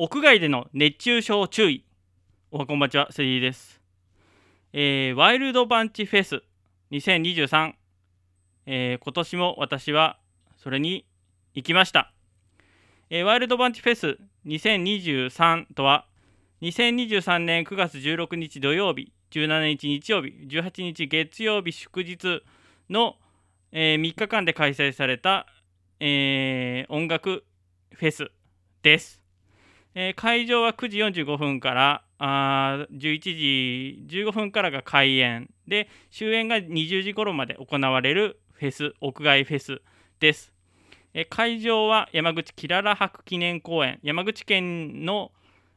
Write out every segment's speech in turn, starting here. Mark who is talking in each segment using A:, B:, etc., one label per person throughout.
A: 屋外での熱中症注意。おはこんばんちは、セリーです。えー、ワイルドバンチフェス2023、えー、今年も私はそれに行きました。えー、ワイルドバンチフェス2023とは、2023年9月16日土曜日、17日日曜日、18日月曜日祝日の、えー、3日間で開催された、えー、音楽フェスです。えー、会場は9時45分からあ11時15分からが開演で終演が20時頃まで行われるフェス屋外フェスです。えー、会場は山口キララ博記念公園山口県の、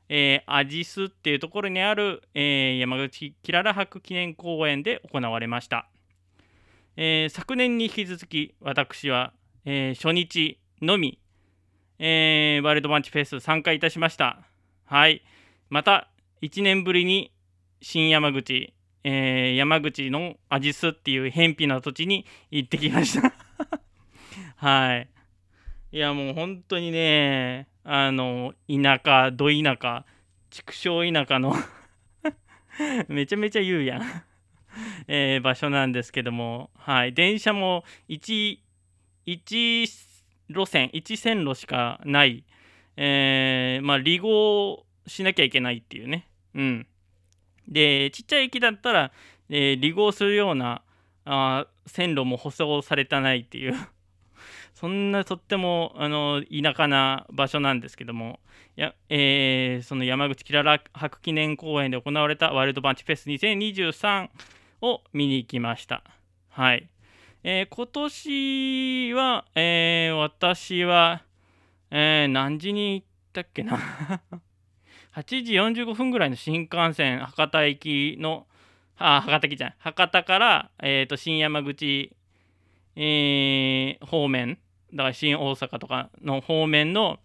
A: えー、アジスっていうところにある、えー、山口キララ博記念公園で行われました。え、昨年に引き続き私は、え、初日のみえー、ワイルドマンチフェス参加いたしました。はい。また、1年ぶりに新山口、えー、山口のアジスっていう偏僻な土地に行ってきました はい。いや、もう本当にね、あの、田舎、ど田舎、畜生田舎の めちゃめちゃ言うやんえー、場所なんですけども、はい。電車も1、1、路線1線路しかない、えー、まあ離合しなきゃいけないっていうね。うん。でちっちゃい駅だったら、えー、離合するようなあ線路も舗装されてないっていう。そんなとってもあの田舎な場所なんですけども。や、えー、その山口キララ博記念公園で行われたワイルドバンチフェス2023を見に行きました。はい。えー、今年は、えー、私は、えー、何時に行ったっけな？8時45分ぐらいの新幹線博多行きのあ博多駅じゃない。博多から、えーと、新山口、えー、方面だから新大阪とかの方面の、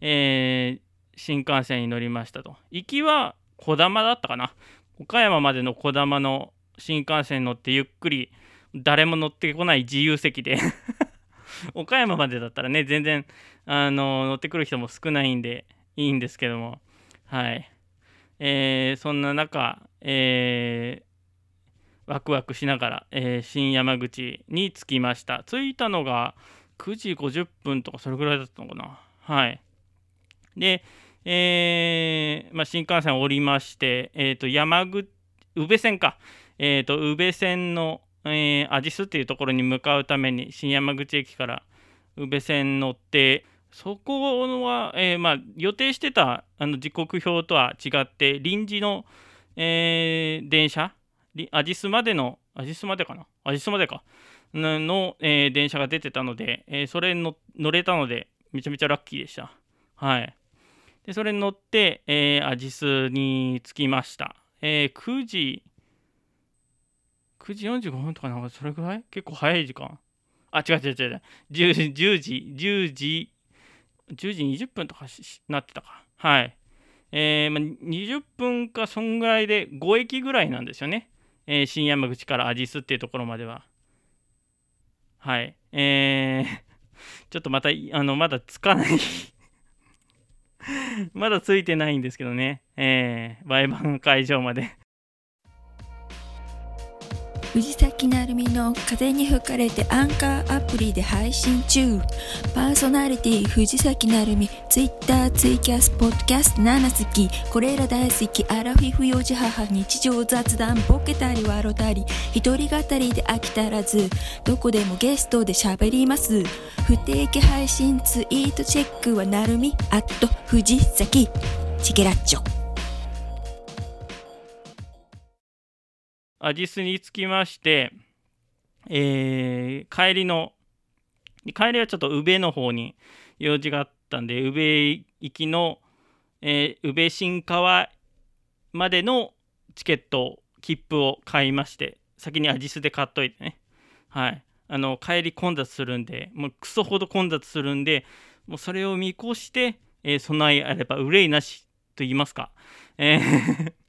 A: えー、新幹線に乗りましたと。行きはこだまだったかな。岡山までのこだまの新幹線に乗ってゆっくり誰も乗ってこない自由席で。岡山までだったらね全然あの乗ってくる人も少ないんでいいんですけども。はい。えー、そんな中、えー、ワクワクしながら、えー、新山口に着きました。着いたのが9時50分とかそれぐらいだったのかな。はい。でえーまあ、新幹線降りまして、えーと、山口宇部線か、えーと宇部線のえー、アジスっていうところに向かうために新山口駅から宇部線乗ってそこは、えー、まあ、予定してたあの時刻表とは違って臨時の、えー、電車アジスまでのアジスまでかな？アジスまでか。の、えー、電車が出てたので、えそれに乗れたのでめちゃめちゃラッキーでした。はい。でそれに乗って、えアジスに着きました、え9時9時45分とかなんかそれぐらい？結構早い時間。あ、違う違う違う。10, 10時、10時、10時20分とかなってたか。はい。えー、ま、20分かそんぐらいで5駅ぐらいなんですよね。えー、新山口からアジスっていうところまでは。はい。えー、ちょっとまた、あの、まだつかない まだついてないんですけどね。えー、売買会場まで
B: 藤崎なるみの風に吹かれてアンカーアプリで配信中。パーソナリティ藤崎なるみツイッターツイキャスポッドキャスト7好きこれら大好きアラフィフ幼児母日常雑談ボケたり笑たり。一人語りで飽きたらず。どこでもゲストで喋ります。不定期配信ツイートチェックはなるみアット藤崎。チケラッチョ。
A: アジスにつきまして、えー、帰りの、帰りはちょっと宇部の方に用事があったんで、宇部行きの、えー、宇部新川までのチケット、切符を買いまして、先にアジスで買っといてね。はい。あの、帰り混雑するんで、もうクソほど混雑するんで、もうそれを見越して、えー、備えあれば憂いなしと言いますか。えー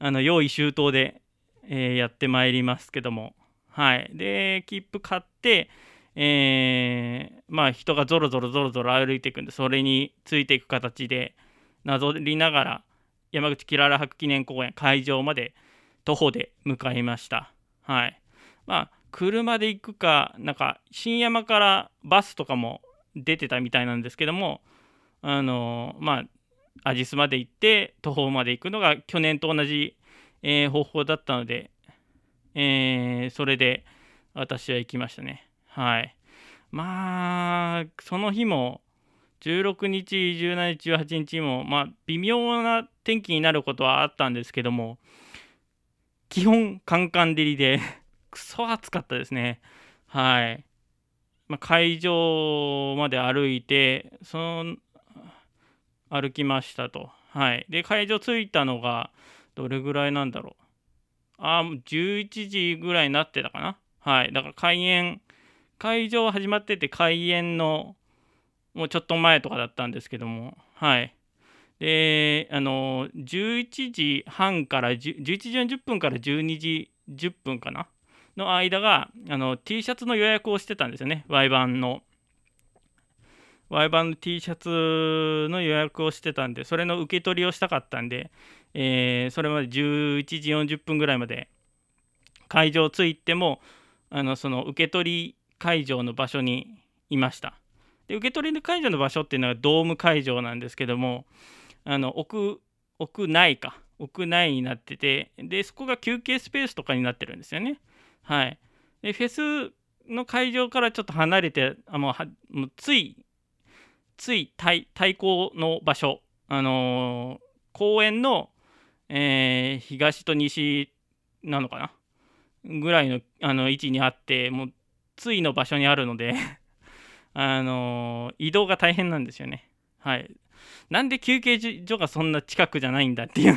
A: あの、用意周到で、えー、やってまいりますけども、はい。で、切符買って、えー、まあ人がぞろぞろぞろぞろ歩いていくんで、それについていく形で、なぞりながら山口キララ博記念公園会場まで徒歩で向かいました。はい。まあ車で行くかなんか新山からバスとかも出てたみたいなんですけどもあのまあアジスまで行って徒歩まで行くのが去年と同じ、えー方法だったので、えーそれで私は行きましたね。はい。まあその日も16日、17日、18日も、まあ、微妙な天気になることはあったんですけども、基本、カンカン照りで、クソ暑かったですね。はい。まあ、会場まで歩いて、その、歩きましたと。はい。で、会場着いたのが、どれぐらいなんだろう。ああ、もう11時ぐらいになってたかな。はい。だから開演、会場始まってて、開演の、もうちょっと前とかだったんですけども、はい。で、あの、11時半から10 11時40分から12時10分かなの間が、あの、T シャツの予約をしてたんですよね、Y 版の。Y 版の T シャツの予約をしてたんで、それの受け取りをしたかったんで、えーそれまで11時40分ぐらいまで会場着いても、あの、その受け取り会場の場所にいました。で受け取り会場の場所っていうのはドーム会場なんですけどもあの屋屋内か屋内になっててでそこが休憩スペースとかになってるんですよねはいでフェスの会場からちょっと離れてあもうはもうついつい対対抗の場所あのー公園の、えー東と西なのかな？ぐらいのあの位置にあってもうついの場所にあるので あの移動が大変なんですよね。はい。なんで休憩所がそんな近くじゃないんだっていう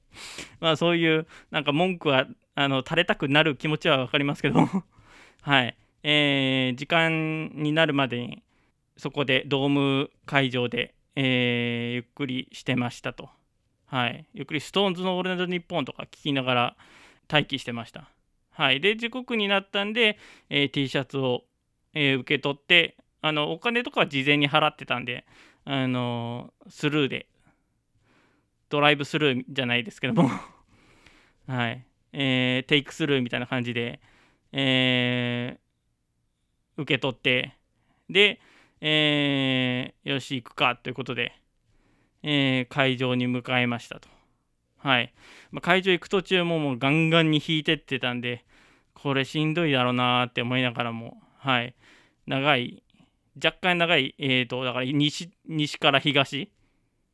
A: まあそういうなんか文句はあの垂れたくなる気持ちは分かりますけど はい。えー時間になるまでにそこでドーム会場で、えーゆっくりしてましたと。はい。ゆっくりストーンズのオールナイトニッポンとか聞きながら待機してました。はい。で、時刻になったんで、えー T シャツをえー受け取ってあのお金とかは事前に払ってたんであのスルーでドライブスルーじゃないですけども はい、えーテイクスルーみたいな感じで、えー受け取ってで、えーよし行くかということで、えー会場に向かいましたと。はい、まあ会場行く途中ももうガンガンに引いてってたんでこれしんどいだろうなって思いながらもはい。長い若干長いえーとだから西西から東？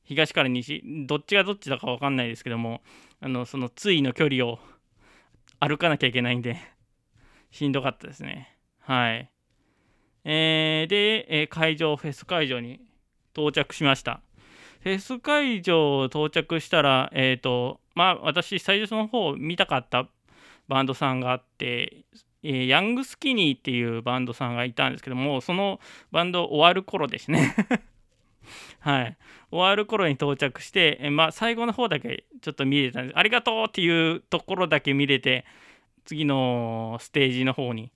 A: 東から西？どっちがどっちだか分かんないですけどもあのその対の距離を歩かなきゃいけないんでしんどかったですね。はい。えーで、え会場フェス会場に到着しました。フェス会場到着したらえっ、とまあ私最初の方見たかったバンドさんがあってえーヤングスキニーっていうバンドさんがいたんですけどもそのバンド終わる頃ですね。はい。終わる頃に到着して、えまあ、最後の方だけちょっと見れたんです。ありがとうっていうところだけ見れて次のステージの方に、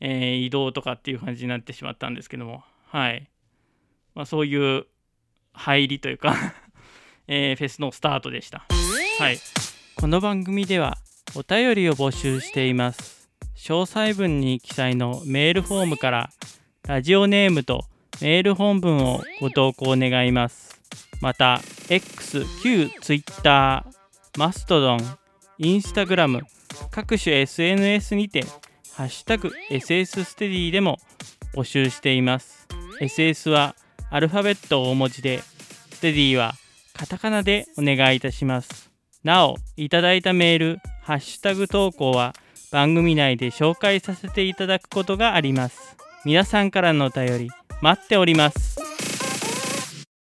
A: えー移動とかっていう感じになってしまったんですけども。はい、まあ、そういう入りというか、えーフェスのスタートでした。はい。この番組ではお便りを募集しています。詳細文に記載のメールフォームからラジオネームとメール本文をご投稿願います。また X、旧 Twitter、マストドン、インスタグラム各種 SNS にてハッシュタグ SS ステディでも募集しています。SS はアルファベット大文字でステディはカタカナでお願いいたします。なおいただいたメールハッシュタグ投稿は番組内で紹介させていただくことがあります。皆さんからのお便り待っております。